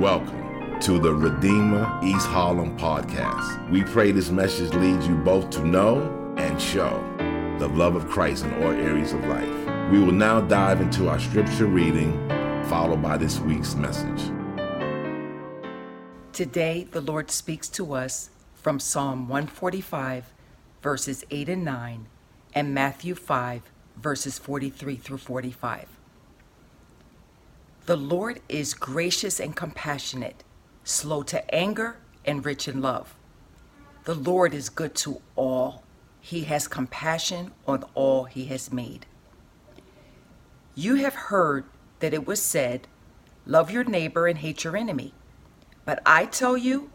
Welcome to the Redeemer East Harlem podcast. We pray this message leads you both to know and show the love of Christ in all areas of life. We will now dive into our scripture reading, followed by this week's message. Today, the Lord speaks to us from Psalm 145, verses 8 and 9, and Matthew 5, verses 43 through 45. The Lord is gracious and compassionate, slow to anger, and rich in love. The Lord is good to all. He has compassion on all he has made. You have heard that it was said, Love your neighbor and hate your enemy. But I tell you,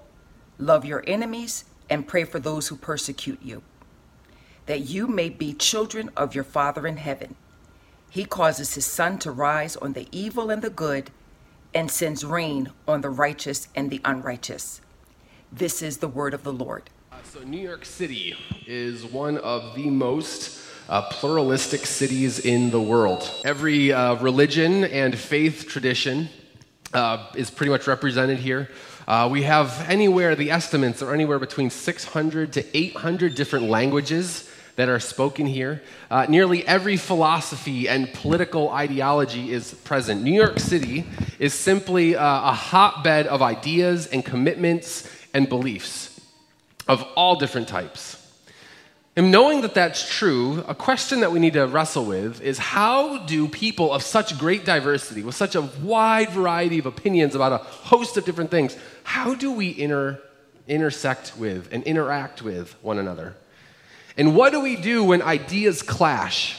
love your enemies and pray for those who persecute you, that you may be children of your Father in heaven. He causes his sun to rise on the evil and the good, and sends rain on the righteous and the unrighteous. This is the word of the Lord. Uh, so, New York City is one of the most uh, pluralistic cities in the world. Every uh, religion and faith tradition uh, is pretty much represented here. Uh, we have anywhere, the estimates are anywhere between 600 to 800 different languages that are spoken here. Uh, nearly every philosophy and political ideology is present. New York City is simply uh, a hotbed of ideas and commitments and beliefs of all different types. And knowing that that's true, a question that we need to wrestle with is how do people of such great diversity, with such a wide variety of opinions about a host of different things, how do we inter- intersect with and interact with one another? And what do we do when ideas clash?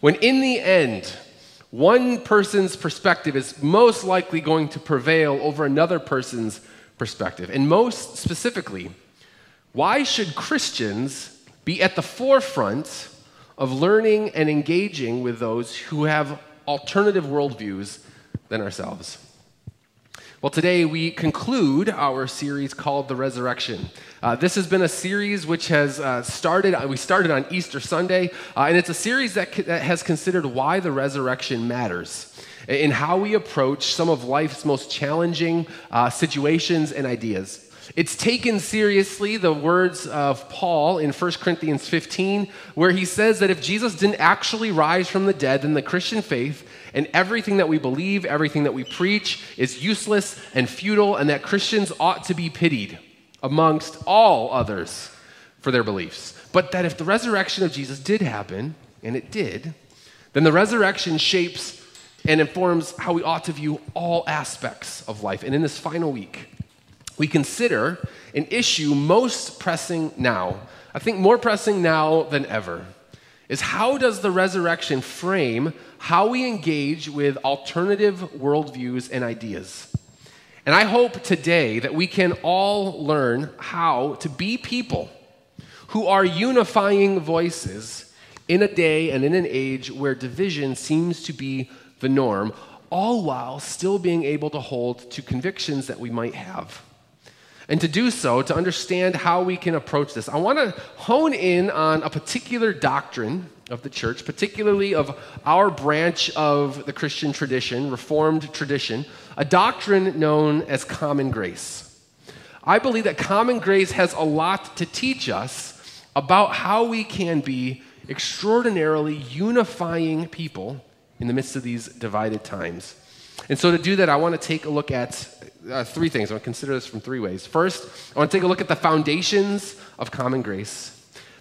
When in the end, one person's perspective is most likely going to prevail over another person's perspective. And most specifically, why should Christians be at the forefront of learning and engaging with those who have alternative worldviews than ourselves? Well, today we conclude our series called The Resurrection. Uh, this has been a series which has uh, started, we started on Easter Sunday, uh, and it's a series that, that has considered why the resurrection matters in how we approach some of life's most challenging uh, situations and ideas. It's taken seriously the words of Paul in 1 Corinthians 15, where he says that if Jesus didn't actually rise from the dead, then the Christian faith and everything that we believe, everything that we preach is useless and futile, and that Christians ought to be pitied amongst all others for their beliefs. But that if the resurrection of Jesus did happen, and it did, then the resurrection shapes and informs how we ought to view all aspects of life. And in this final week, we consider an issue most pressing now, I think more pressing now than ever, is how does the resurrection frame how we engage with alternative worldviews and ideas? And I hope today that we can all learn how to be people who are unifying voices in a day and in an age where division seems to be the norm, all while still being able to hold to convictions that we might have. And to do so, to understand how we can approach this, I want to hone in on a particular doctrine of the church, particularly of our branch of the Christian tradition, Reformed tradition, a doctrine known as common grace. I believe that common grace has a lot to teach us about how we can be extraordinarily unifying people in the midst of these divided times. And so, to do that, I want to take a look at uh, three things. I want to consider this from three ways. First, I want to take a look at the foundations of common grace,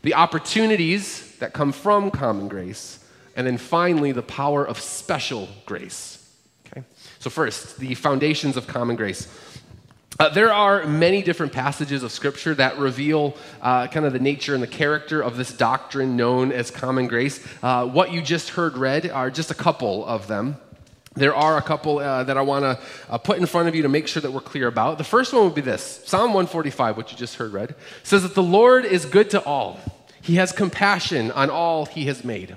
the opportunities that come from common grace, and then finally, the power of special grace. Okay? So, first, the foundations of common grace. Uh, there are many different passages of Scripture that reveal uh, kind of the nature and the character of this doctrine known as common grace. Uh, what you just heard read are just a couple of them. There are a couple uh, that I want to uh, put in front of you to make sure that we're clear about. The first one would be this Psalm 145, which you just heard read, says that the Lord is good to all, He has compassion on all He has made.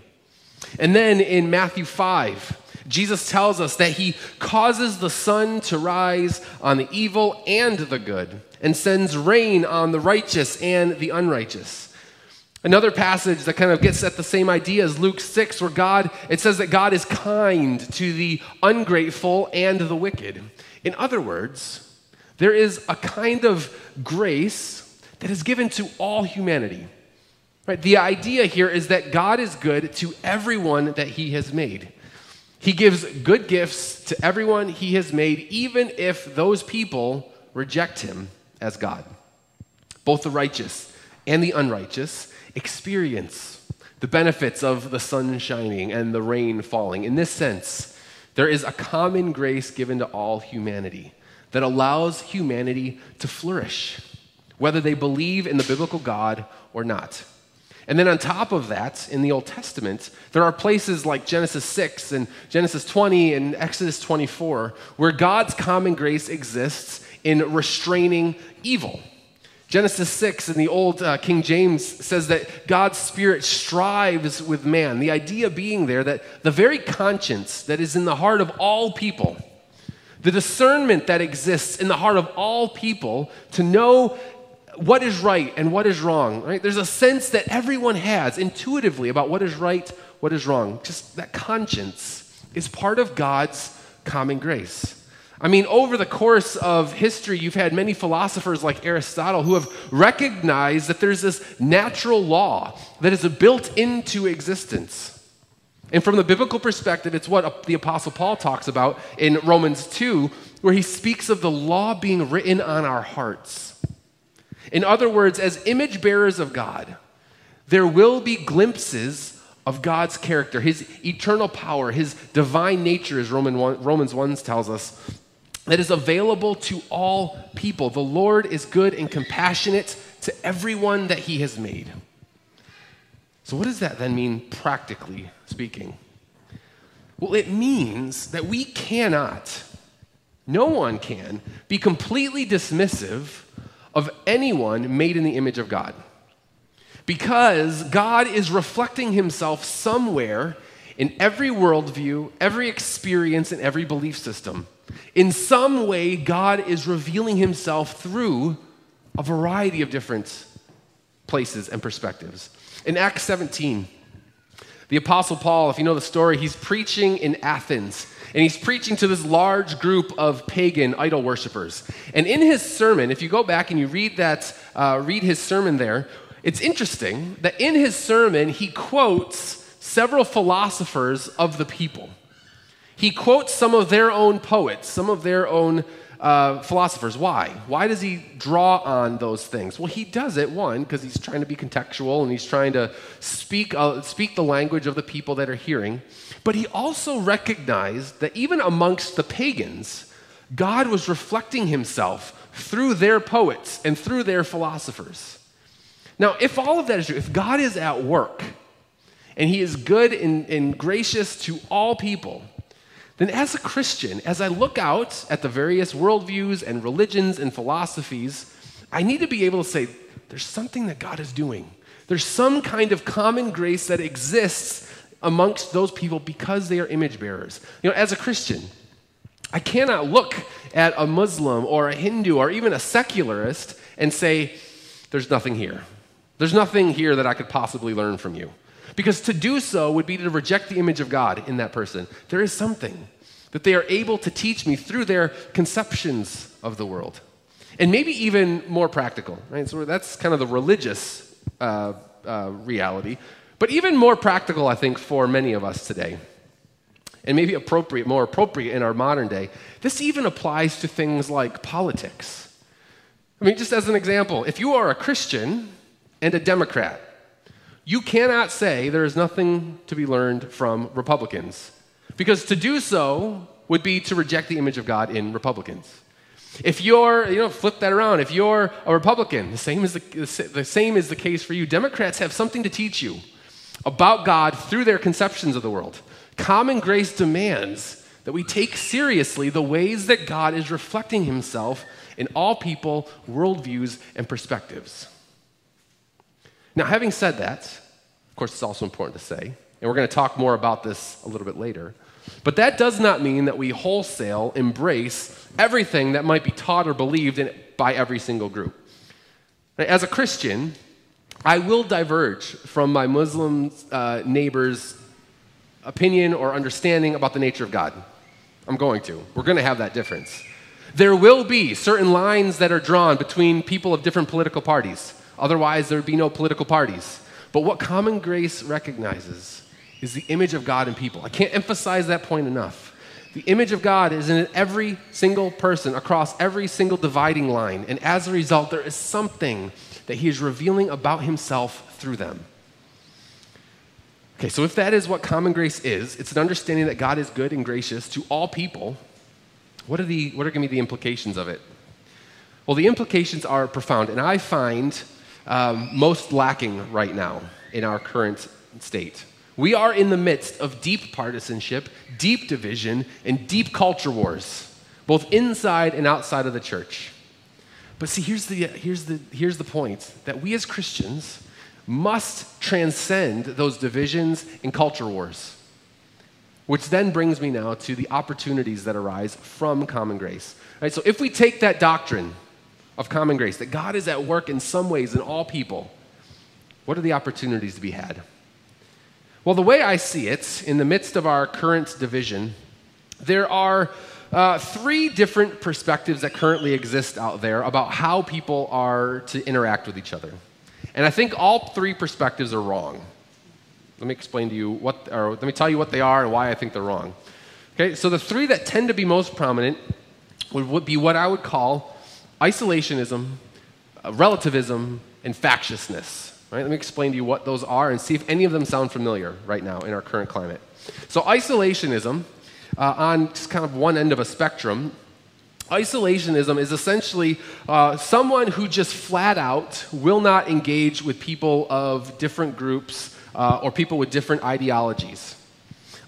And then in Matthew 5, Jesus tells us that He causes the sun to rise on the evil and the good, and sends rain on the righteous and the unrighteous. Another passage that kind of gets at the same idea is Luke 6, where God, it says that God is kind to the ungrateful and the wicked. In other words, there is a kind of grace that is given to all humanity. Right? The idea here is that God is good to everyone that he has made. He gives good gifts to everyone he has made, even if those people reject him as God. Both the righteous and the unrighteous experience the benefits of the sun shining and the rain falling. In this sense, there is a common grace given to all humanity that allows humanity to flourish, whether they believe in the biblical God or not. And then on top of that, in the Old Testament, there are places like Genesis 6 and Genesis 20 and Exodus 24 where God's common grace exists in restraining evil. Genesis 6 in the old uh, King James says that God's Spirit strives with man. The idea being there that the very conscience that is in the heart of all people, the discernment that exists in the heart of all people to know what is right and what is wrong, right? There's a sense that everyone has intuitively about what is right, what is wrong. Just that conscience is part of God's common grace. I mean, over the course of history, you've had many philosophers like Aristotle who have recognized that there's this natural law that is built into existence. And from the biblical perspective, it's what the Apostle Paul talks about in Romans 2, where he speaks of the law being written on our hearts. In other words, as image bearers of God, there will be glimpses of God's character, his eternal power, his divine nature, as Romans 1 tells us, that is available to all people. The Lord is good and compassionate to everyone that he has made. So, what does that then mean practically speaking? Well, it means that we cannot, no one can, be completely dismissive of anyone made in the image of God. Because God is reflecting himself somewhere in every worldview, every experience, and every belief system. In some way, God is revealing himself through a variety of different places and perspectives. In Acts 17, the Apostle Paul, if you know the story, he's preaching in Athens. And he's preaching to this large group of pagan idol worshippers. And in his sermon, if you go back and you read that, uh, read his sermon there, it's interesting that in his sermon, he quotes several philosophers of the people. He quotes some of their own poets, some of their own uh, philosophers. Why? Why does he draw on those things? Well, he does it, one, because he's trying to be contextual and he's trying to speak, uh, speak the language of the people that are hearing. But he also recognized that even amongst the pagans, God was reflecting himself through their poets and through their philosophers. Now, if all of that is true, if God is at work and he is good and, and gracious to all people, then as a Christian, as I look out at the various worldviews and religions and philosophies, I need to be able to say, there's something that God is doing. There's some kind of common grace that exists amongst those people because they are image bearers. You know, as a Christian, I cannot look at a Muslim or a Hindu or even a secularist and say, there's nothing here. There's nothing here that I could possibly learn from you. Because to do so would be to reject the image of God in that person. There is something that they are able to teach me through their conceptions of the world. And maybe even more practical, right? So that's kind of the religious uh, uh, reality. But even more practical, I think, for many of us today. And maybe appropriate, more appropriate in our modern day. This even applies to things like politics. I mean, just as an example, if you are a Christian and a Democrat, you cannot say there is nothing to be learned from Republicans, because to do so would be to reject the image of God in Republicans. If you're, you know, flip that around. If you're a Republican, the same is the, the same is the case for you. Democrats have something to teach you about God through their conceptions of the world. Common grace demands that we take seriously the ways that God is reflecting himself in all people, worldviews, and perspectives. Now, having said that, of course, it's also important to say, and we're going to talk more about this a little bit later, but that does not mean that we wholesale embrace everything that might be taught or believed in, by every single group. As a Christian, I will diverge from my Muslim uh, neighbor's opinion or understanding about the nature of God. I'm going to. We're going to have that difference. There will be certain lines that are drawn between people of different political parties. Otherwise, there would be no political parties. But what common grace recognizes is the image of God in people. I can't emphasize that point enough. The image of God is in every single person across every single dividing line. And as a result, there is something that He is revealing about Himself through them. Okay, so if that is what common grace is, it's an understanding that God is good and gracious to all people. What are, the, what are going to be the implications of it? Well, the implications are profound, and I find um, most lacking right now in our current state. We are in the midst of deep partisanship, deep division, and deep culture wars, both inside and outside of the church. But see, here's the, here's the, here's the point that we as Christians must transcend those divisions and culture wars. Which then brings me now to the opportunities that arise from common grace. Right, so if we take that doctrine of common grace, that God is at work in some ways in all people, what are the opportunities to be had? Well, the way I see it, in the midst of our current division, there are uh, three different perspectives that currently exist out there about how people are to interact with each other. And I think all three perspectives are wrong. Let me explain to you what, or let me tell you what they are and why I think they're wrong. Okay, so the three that tend to be most prominent would, would be what I would call isolationism, uh, relativism, and factiousness. Right? Let me explain to you what those are and see if any of them sound familiar right now in our current climate. So, isolationism, uh, on just kind of one end of a spectrum, isolationism is essentially uh, someone who just flat out will not engage with people of different groups uh, or people with different ideologies.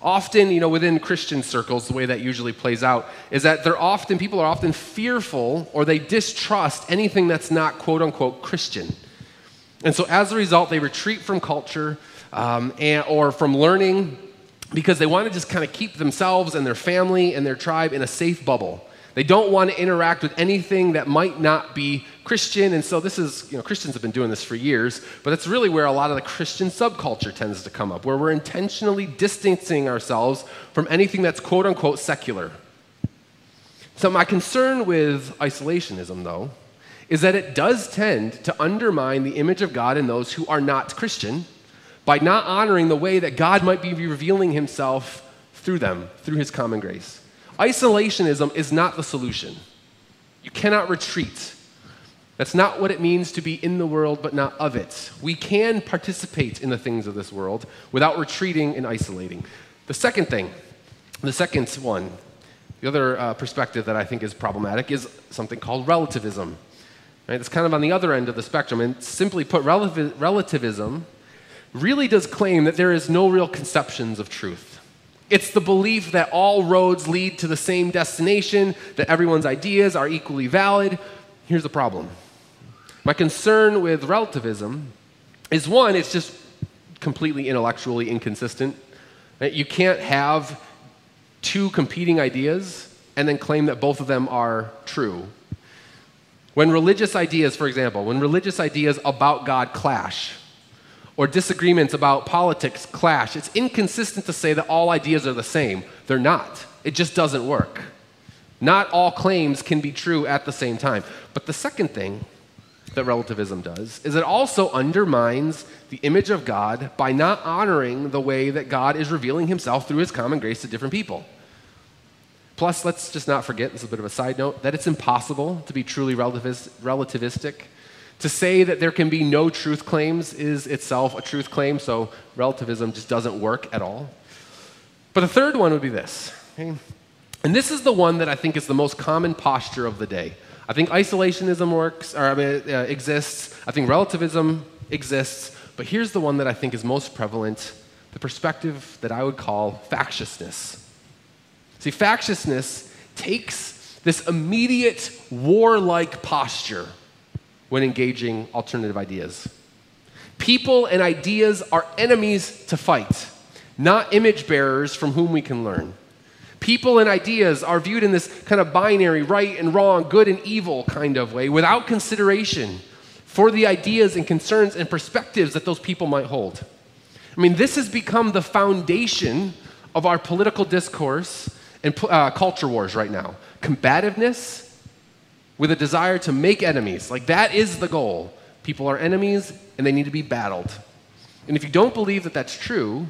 Often, you know, within Christian circles, the way that usually plays out is that they're often, people are often fearful or they distrust anything that's not quote unquote Christian. And so as a result, they retreat from culture um, and, or from learning because they want to just kind of keep themselves and their family and their tribe in a safe bubble. They don't want to interact with anything that might not be Christian. And so this is, you know, Christians have been doing this for years, but that's really where a lot of the Christian subculture tends to come up, where we're intentionally distancing ourselves from anything that's quote unquote secular. So my concern with isolationism, though, is that it does tend to undermine the image of God in those who are not Christian by not honoring the way that God might be revealing himself through them, through his common grace. Isolationism is not the solution. You cannot retreat. That's not what it means to be in the world, but not of it. We can participate in the things of this world without retreating and isolating. The second thing, the second one, the other uh, perspective that I think is problematic is something called relativism. Right? It's kind of on the other end of the spectrum. And simply put, relativism really does claim that there is no real conceptions of truth. It's the belief that all roads lead to the same destination, that everyone's ideas are equally valid. Here's the problem my concern with relativism is one, it's just completely intellectually inconsistent. You can't have two competing ideas and then claim that both of them are true. When religious ideas, for example, when religious ideas about God clash, or disagreements about politics clash, it's inconsistent to say that all ideas are the same. They're not. It just doesn't work. Not all claims can be true at the same time. But the second thing that relativism does is it also undermines the image of God by not honoring the way that God is revealing himself through his common grace to different people. Plus, let's just not forget, this is a bit of a side note, that it's impossible to be truly relativistic. To say that there can be no truth claims is itself a truth claim, so relativism just doesn't work at all. But the third one would be this. Okay? And this is the one that I think is the most common posture of the day. I think isolationism works, or I mean, uh, exists. I think relativism exists. But here's the one that I think is most prevalent the perspective that I would call factiousness. See, factiousness takes this immediate warlike posture when engaging alternative ideas. People and ideas are enemies to fight, not image bearers from whom we can learn. People and ideas are viewed in this kind of binary, right and wrong, good and evil kind of way, without consideration for the ideas and concerns and perspectives that those people might hold. I mean, this has become the foundation of our political discourse and uh, culture wars right now combativeness with a desire to make enemies. Like that is the goal. People are enemies and they need to be battled. And if you don't believe that that's true,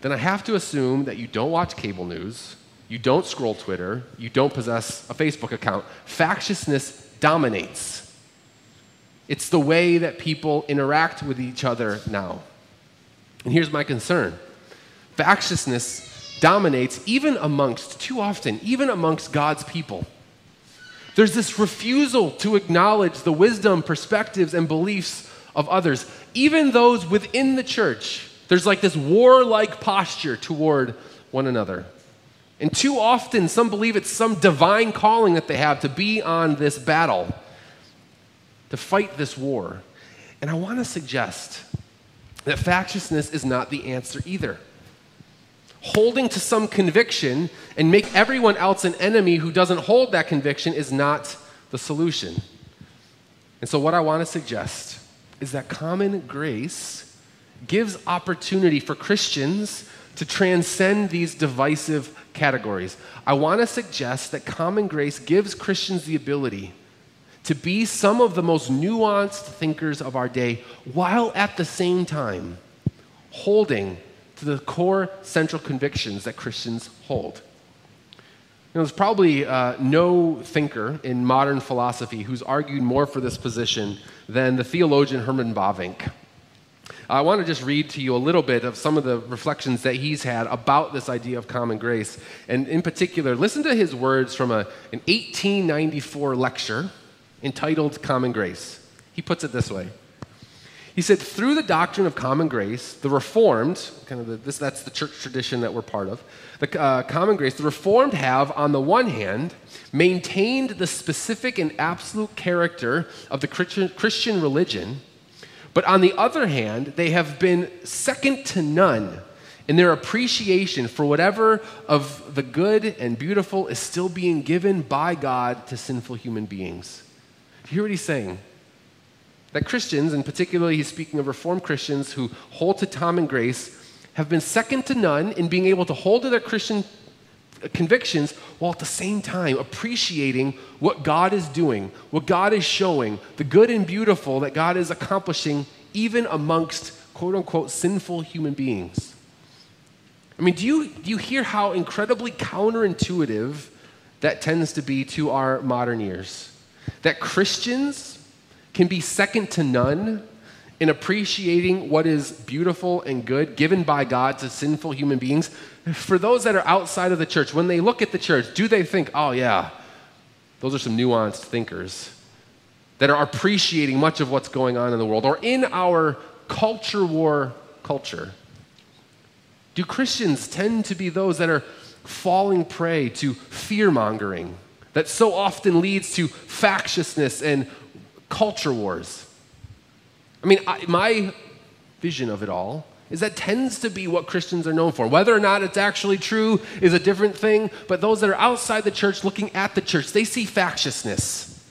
then I have to assume that you don't watch cable news, you don't scroll Twitter, you don't possess a Facebook account. Factiousness dominates. It's the way that people interact with each other now. And here's my concern factiousness dominates even amongst, too often, even amongst God's people. There's this refusal to acknowledge the wisdom, perspectives, and beliefs of others, even those within the church. There's like this warlike posture toward one another. And too often, some believe it's some divine calling that they have to be on this battle, to fight this war. And I want to suggest that factiousness is not the answer either. Holding to some conviction and make everyone else an enemy who doesn't hold that conviction is not the solution. And so, what I want to suggest is that common grace gives opportunity for Christians to transcend these divisive categories. I want to suggest that common grace gives Christians the ability to be some of the most nuanced thinkers of our day while at the same time holding to the core central convictions that Christians hold. You know, there's probably uh, no thinker in modern philosophy who's argued more for this position than the theologian Herman Bavinck. I want to just read to you a little bit of some of the reflections that he's had about this idea of common grace. And in particular, listen to his words from a, an 1894 lecture entitled Common Grace. He puts it this way. He said, through the doctrine of common grace, the Reformed, kind of the, this, that's the church tradition that we're part of, the uh, common grace, the Reformed have, on the one hand, maintained the specific and absolute character of the Christian, Christian religion, but on the other hand, they have been second to none in their appreciation for whatever of the good and beautiful is still being given by God to sinful human beings. Do you hear what he's saying? That Christians, and particularly he's speaking of Reformed Christians who hold to common grace, have been second to none in being able to hold to their Christian convictions while at the same time appreciating what God is doing, what God is showing, the good and beautiful that God is accomplishing even amongst quote unquote sinful human beings. I mean, do you, do you hear how incredibly counterintuitive that tends to be to our modern ears? that Christians can be second to none in appreciating what is beautiful and good given by God to sinful human beings. For those that are outside of the church, when they look at the church, do they think, oh, yeah, those are some nuanced thinkers that are appreciating much of what's going on in the world or in our culture war culture? Do Christians tend to be those that are falling prey to fear mongering? that so often leads to factiousness and culture wars. I mean, I, my vision of it all is that tends to be what Christians are known for. Whether or not it's actually true is a different thing, but those that are outside the church looking at the church, they see factiousness.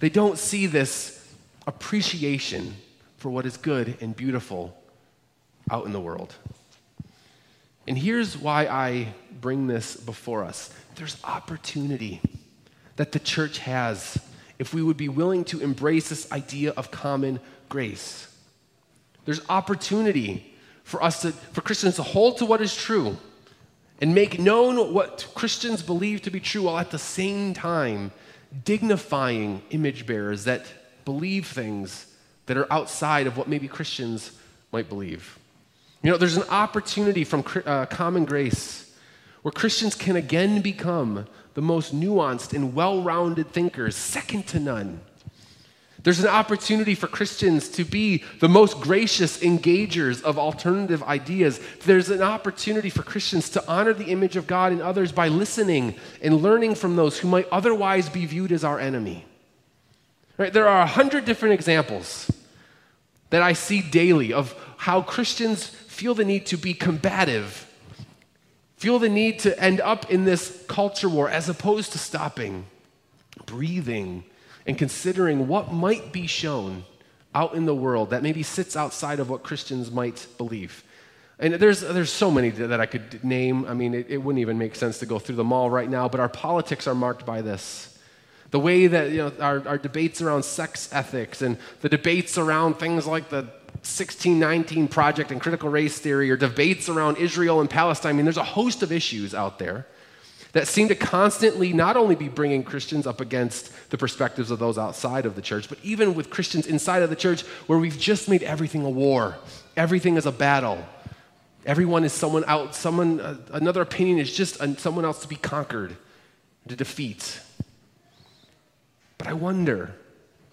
They don't see this appreciation for what is good and beautiful out in the world. And here's why I bring this before us there's opportunity that the church has if we would be willing to embrace this idea of common grace. There's opportunity for us to, for Christians to hold to what is true and make known what Christians believe to be true while at the same time dignifying image bearers that believe things that are outside of what maybe Christians might believe. You know, there's an opportunity from uh, common grace where Christians can again become the most nuanced and well rounded thinkers, second to none. There's an opportunity for Christians to be the most gracious engagers of alternative ideas. There's an opportunity for Christians to honor the image of God in others by listening and learning from those who might otherwise be viewed as our enemy. Right? There are a hundred different examples that I see daily of how Christians feel the need to be combative feel the need to end up in this culture war as opposed to stopping, breathing, and considering what might be shown out in the world that maybe sits outside of what Christians might believe. And there's, there's so many that I could name. I mean, it, it wouldn't even make sense to go through them all right now, but our politics are marked by this The way that you know, our, our debates around sex ethics and the debates around things like the 1619 Project and critical race theory or debates around Israel and Palestine. I mean, there's a host of issues out there that seem to constantly not only be bringing Christians up against the perspectives of those outside of the church, but even with Christians inside of the church where we've just made everything a war, everything is a battle. Everyone is someone out, someone, uh, another opinion is just someone else to be conquered, to defeat. But I wonder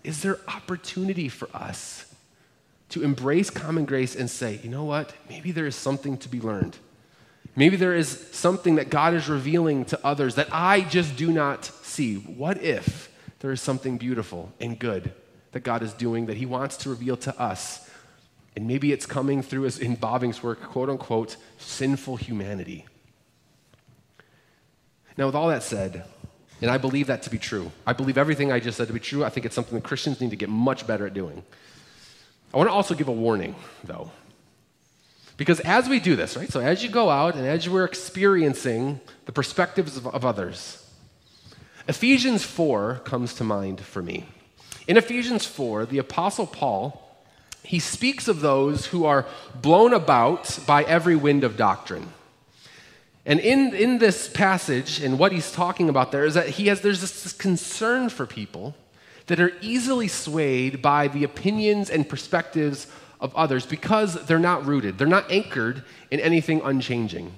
is there opportunity for us to embrace common grace and say, you know what? Maybe there is something to be learned. Maybe there is something that God is revealing to others that I just do not see. What if there is something beautiful and good that God is doing that He wants to reveal to us? And maybe it's coming through, as in Bavinck's work, quote unquote, sinful humanity. Now, with all that said, and I believe that to be true, I believe everything I just said to be true. I think it's something that Christians need to get much better at doing. I want to also give a warning, though. Because as we do this, right, so as you go out and as we're experiencing the perspectives of, of others, Ephesians 4 comes to mind for me. In Ephesians 4, the Apostle Paul, he speaks of those who are blown about by every wind of doctrine. And in, in this passage, and what he's talking about there, is that he has, there's this, this concern for people that are easily swayed by the opinions and perspectives of others because they're not rooted, they're not anchored in anything unchanging.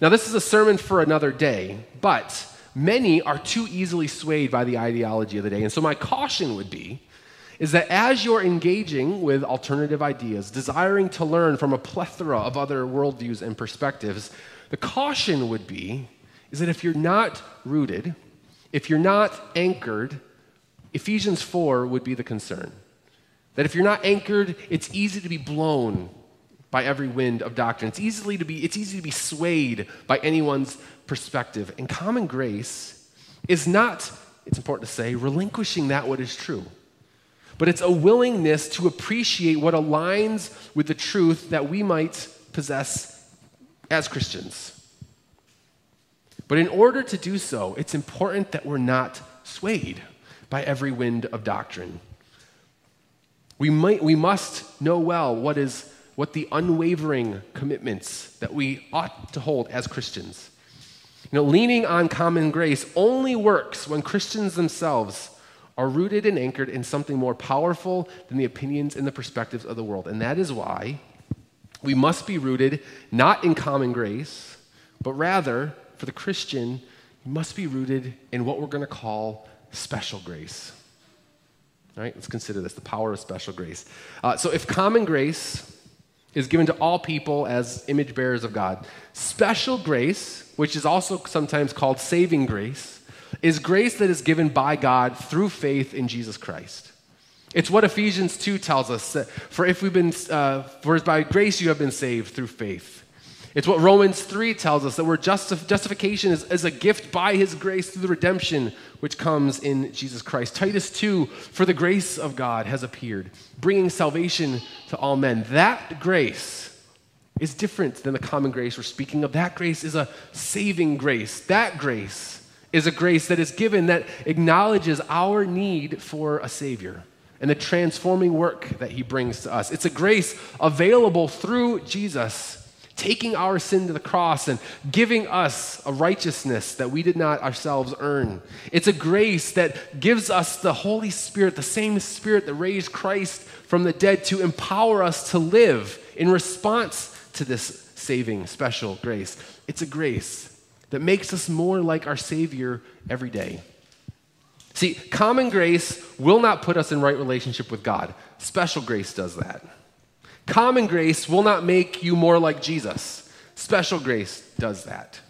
Now, this is a sermon for another day, but many are too easily swayed by the ideology of the day. And so, my caution would be is that as you're engaging with alternative ideas, desiring to learn from a plethora of other worldviews and perspectives, the caution would be is that if you're not rooted, if you're not anchored Ephesians 4 would be the concern. That if you're not anchored, it's easy to be blown by every wind of doctrine. It's, easily to be, it's easy to be swayed by anyone's perspective. And common grace is not, it's important to say, relinquishing that what is true. But it's a willingness to appreciate what aligns with the truth that we might possess as Christians. But in order to do so, it's important that we're not swayed by every wind of doctrine. We, might, we must know well what, is, what the unwavering commitments that we ought to hold as Christians. You know, leaning on common grace only works when Christians themselves are rooted and anchored in something more powerful than the opinions and the perspectives of the world. And that is why we must be rooted not in common grace, but rather, for the Christian, must be rooted in what we're going to call special grace. All right, let's consider this the power of special grace. Uh, so, if common grace is given to all people as image bearers of God, special grace, which is also sometimes called saving grace, is grace that is given by God through faith in Jesus Christ. It's what Ephesians 2 tells us for if we've been, uh, for by grace you have been saved through faith. It's what Romans 3 tells us that we're justif- justification is, is a gift by his grace through the redemption which comes in Jesus Christ. Titus 2, for the grace of God has appeared, bringing salvation to all men. That grace is different than the common grace we're speaking of. That grace is a saving grace. That grace is a grace that is given that acknowledges our need for a Savior and the transforming work that He brings to us. It's a grace available through Jesus taking our sin to the cross and giving us a righteousness that we did not ourselves earn. It's a grace that gives us the Holy Spirit, the same Spirit that raised Christ from the dead, to empower us to live in response to this saving, special grace. It's a grace that makes us more like our Savior every day. See, common grace will not put us in right relationship with God. Special grace does that. Common grace will not make you more like Jesus. Special grace does that.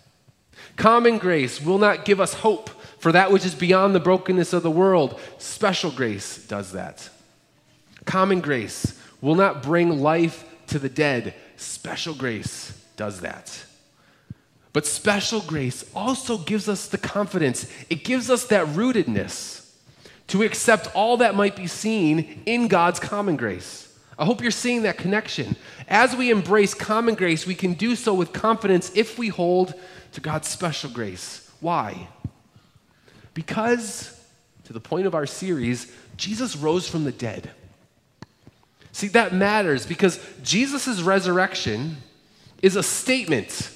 Common grace will not give us hope for that which is beyond the brokenness of the world. Special grace does that. Common grace will not bring life to the dead. Special grace does that. But special grace also gives us the confidence, it gives us that rootedness to accept all that might be seen in God's common grace. I hope you're seeing that connection. As we embrace common grace, we can do so with confidence if we hold to God's special grace. Why? Because to the point of our series, Jesus rose from the dead. See, that matters because Jesus' resurrection is a statement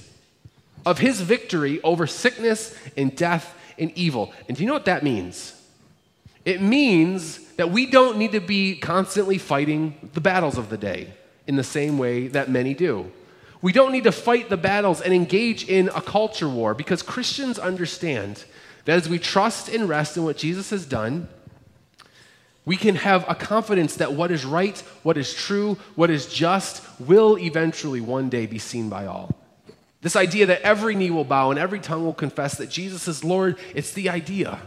of his victory over sickness and death and evil. And do you know what that means? It means that we don't need to be constantly fighting the battles of the day in the same way that many do. We don't need to fight the battles and engage in a culture war because Christians understand that as we trust and rest in what Jesus has done, we can have a confidence that what is right, what is true, what is just will eventually one day be seen by all. This idea that every knee will bow and every tongue will confess that Jesus is Lord, it's the idea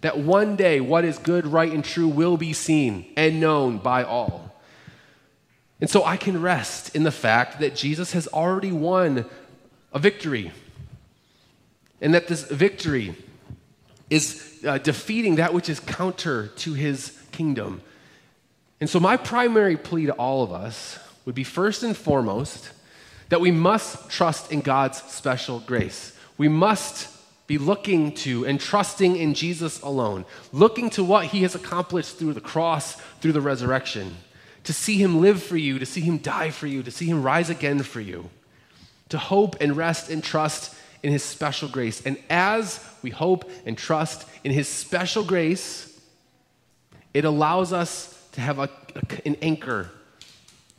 that one day what is good, right, and true will be seen and known by all. And so I can rest in the fact that Jesus has already won a victory. And that this victory is uh, defeating that which is counter to his kingdom. And so, my primary plea to all of us would be first and foremost that we must trust in God's special grace. We must be looking to and trusting in Jesus alone, looking to what he has accomplished through the cross, through the resurrection, to see him live for you, to see him die for you, to see him rise again for you, to hope and rest and trust in his special grace. And as we hope and trust in his special grace, it allows us to have a, a, an anchor,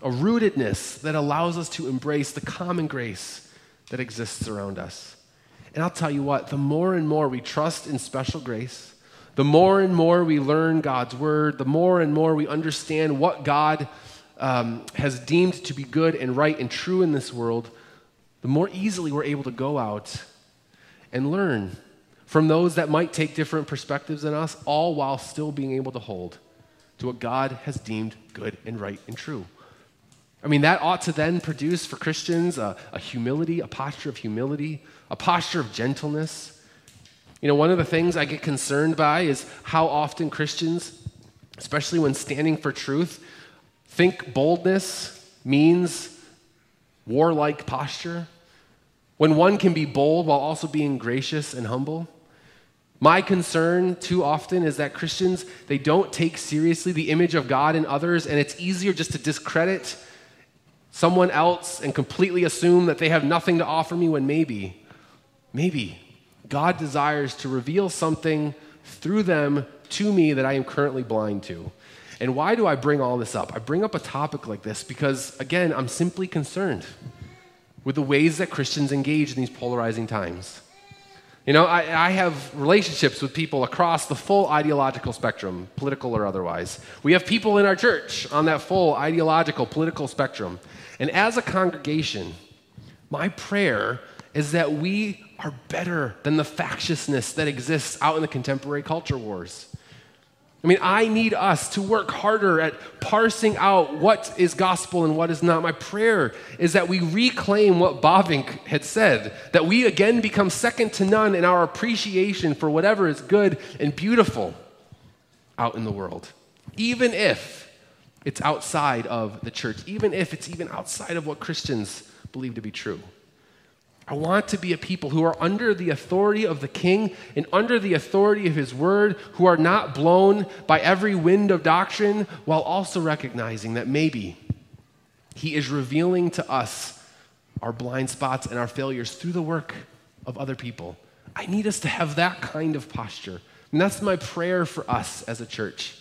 a rootedness that allows us to embrace the common grace that exists around us. And I'll tell you what, the more and more we trust in special grace, the more and more we learn God's word, the more and more we understand what God um, has deemed to be good and right and true in this world, the more easily we're able to go out and learn from those that might take different perspectives than us, all while still being able to hold to what God has deemed good and right and true. I mean, that ought to then produce for Christians a, a humility, a posture of humility, a posture of gentleness. You know, one of the things I get concerned by is how often Christians, especially when standing for truth, think boldness means warlike posture. When one can be bold while also being gracious and humble. My concern too often is that Christians, they don't take seriously the image of God in others, and it's easier just to discredit someone else and completely assume that they have nothing to offer me when maybe, maybe God desires to reveal something through them to me that I am currently blind to. And why do I bring all this up? I bring up a topic like this because, again, I'm simply concerned with the ways that Christians engage in these polarizing times. You know, I, I, have relationships with people across the full ideological spectrum, political or otherwise. We have people in our church on that full ideological, political spectrum. And as a congregation, my prayer is that we are better than the factiousness that exists out in the contemporary culture wars. I mean, I need us to work harder at parsing out what is gospel and what is not. My prayer is that we reclaim what Bavinck had said, that we again become second to none in our appreciation for whatever is good and beautiful out in the world, even if it's outside of the church, even if it's even outside of what Christians believe to be true. I want to be a people who are under the authority of the king and under the authority of his word, who are not blown by every wind of doctrine, while also recognizing that maybe he is revealing to us our blind spots and our failures through the work of other people. I need us to have that kind of posture. And that's my prayer for us as a church.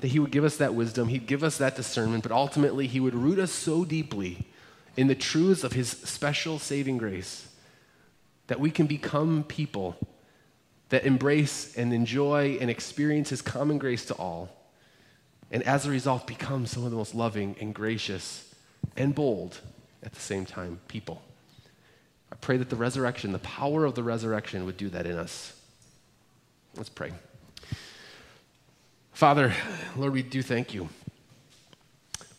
That he would give us that wisdom, he'd give us that discernment, but ultimately he would root us so deeply in the truths of his special saving grace that we can become people that embrace and enjoy and experience his common grace to all. And as a result, become some of the most loving and gracious and bold at the same time people. I pray that the resurrection, the power of the resurrection, would do that in us. Let's pray. Father, Lord, we do thank you.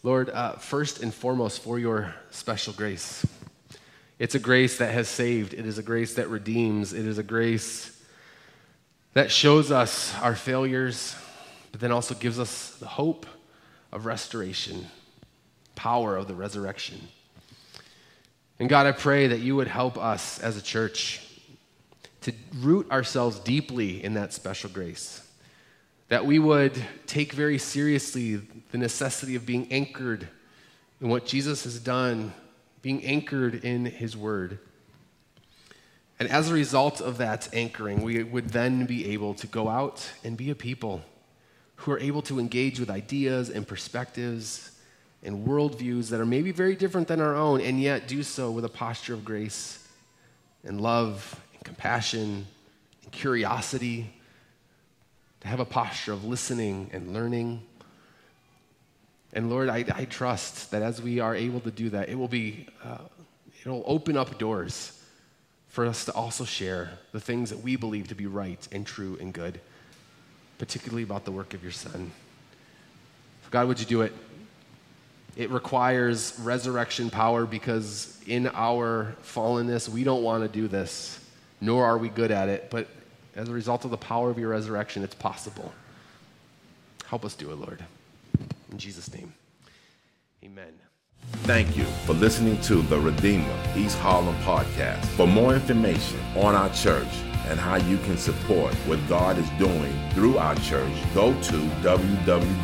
Lord, uh, first and foremost, for your special grace. It's a grace that has saved, it is a grace that redeems, it is a grace that shows us our failures, but then also gives us the hope of restoration, power of the resurrection. And God, I pray that you would help us as a church to root ourselves deeply in that special grace that we would take very seriously the necessity of being anchored in what Jesus has done, being anchored in his word. And as a result of that anchoring, we would then be able to go out and be a people who are able to engage with ideas and perspectives and worldviews that are maybe very different than our own, and yet do so with a posture of grace and love and compassion and curiosity, to have a posture of listening and learning. And Lord, I, I trust that as we are able to do that, it will be, uh, it'll open up doors for us to also share the things that we believe to be right and true and good, particularly about the work of your Son. God, would you do it? It requires resurrection power because in our fallenness, we don't want to do this, nor are we good at it. But as a result of the power of your resurrection, it's possible. Help us do it, Lord. In Jesus' name, amen. Thank you for listening to the Redeemer East Harlem podcast. For more information on our church and how you can support what God is doing through our church, go to www.reh.nyc.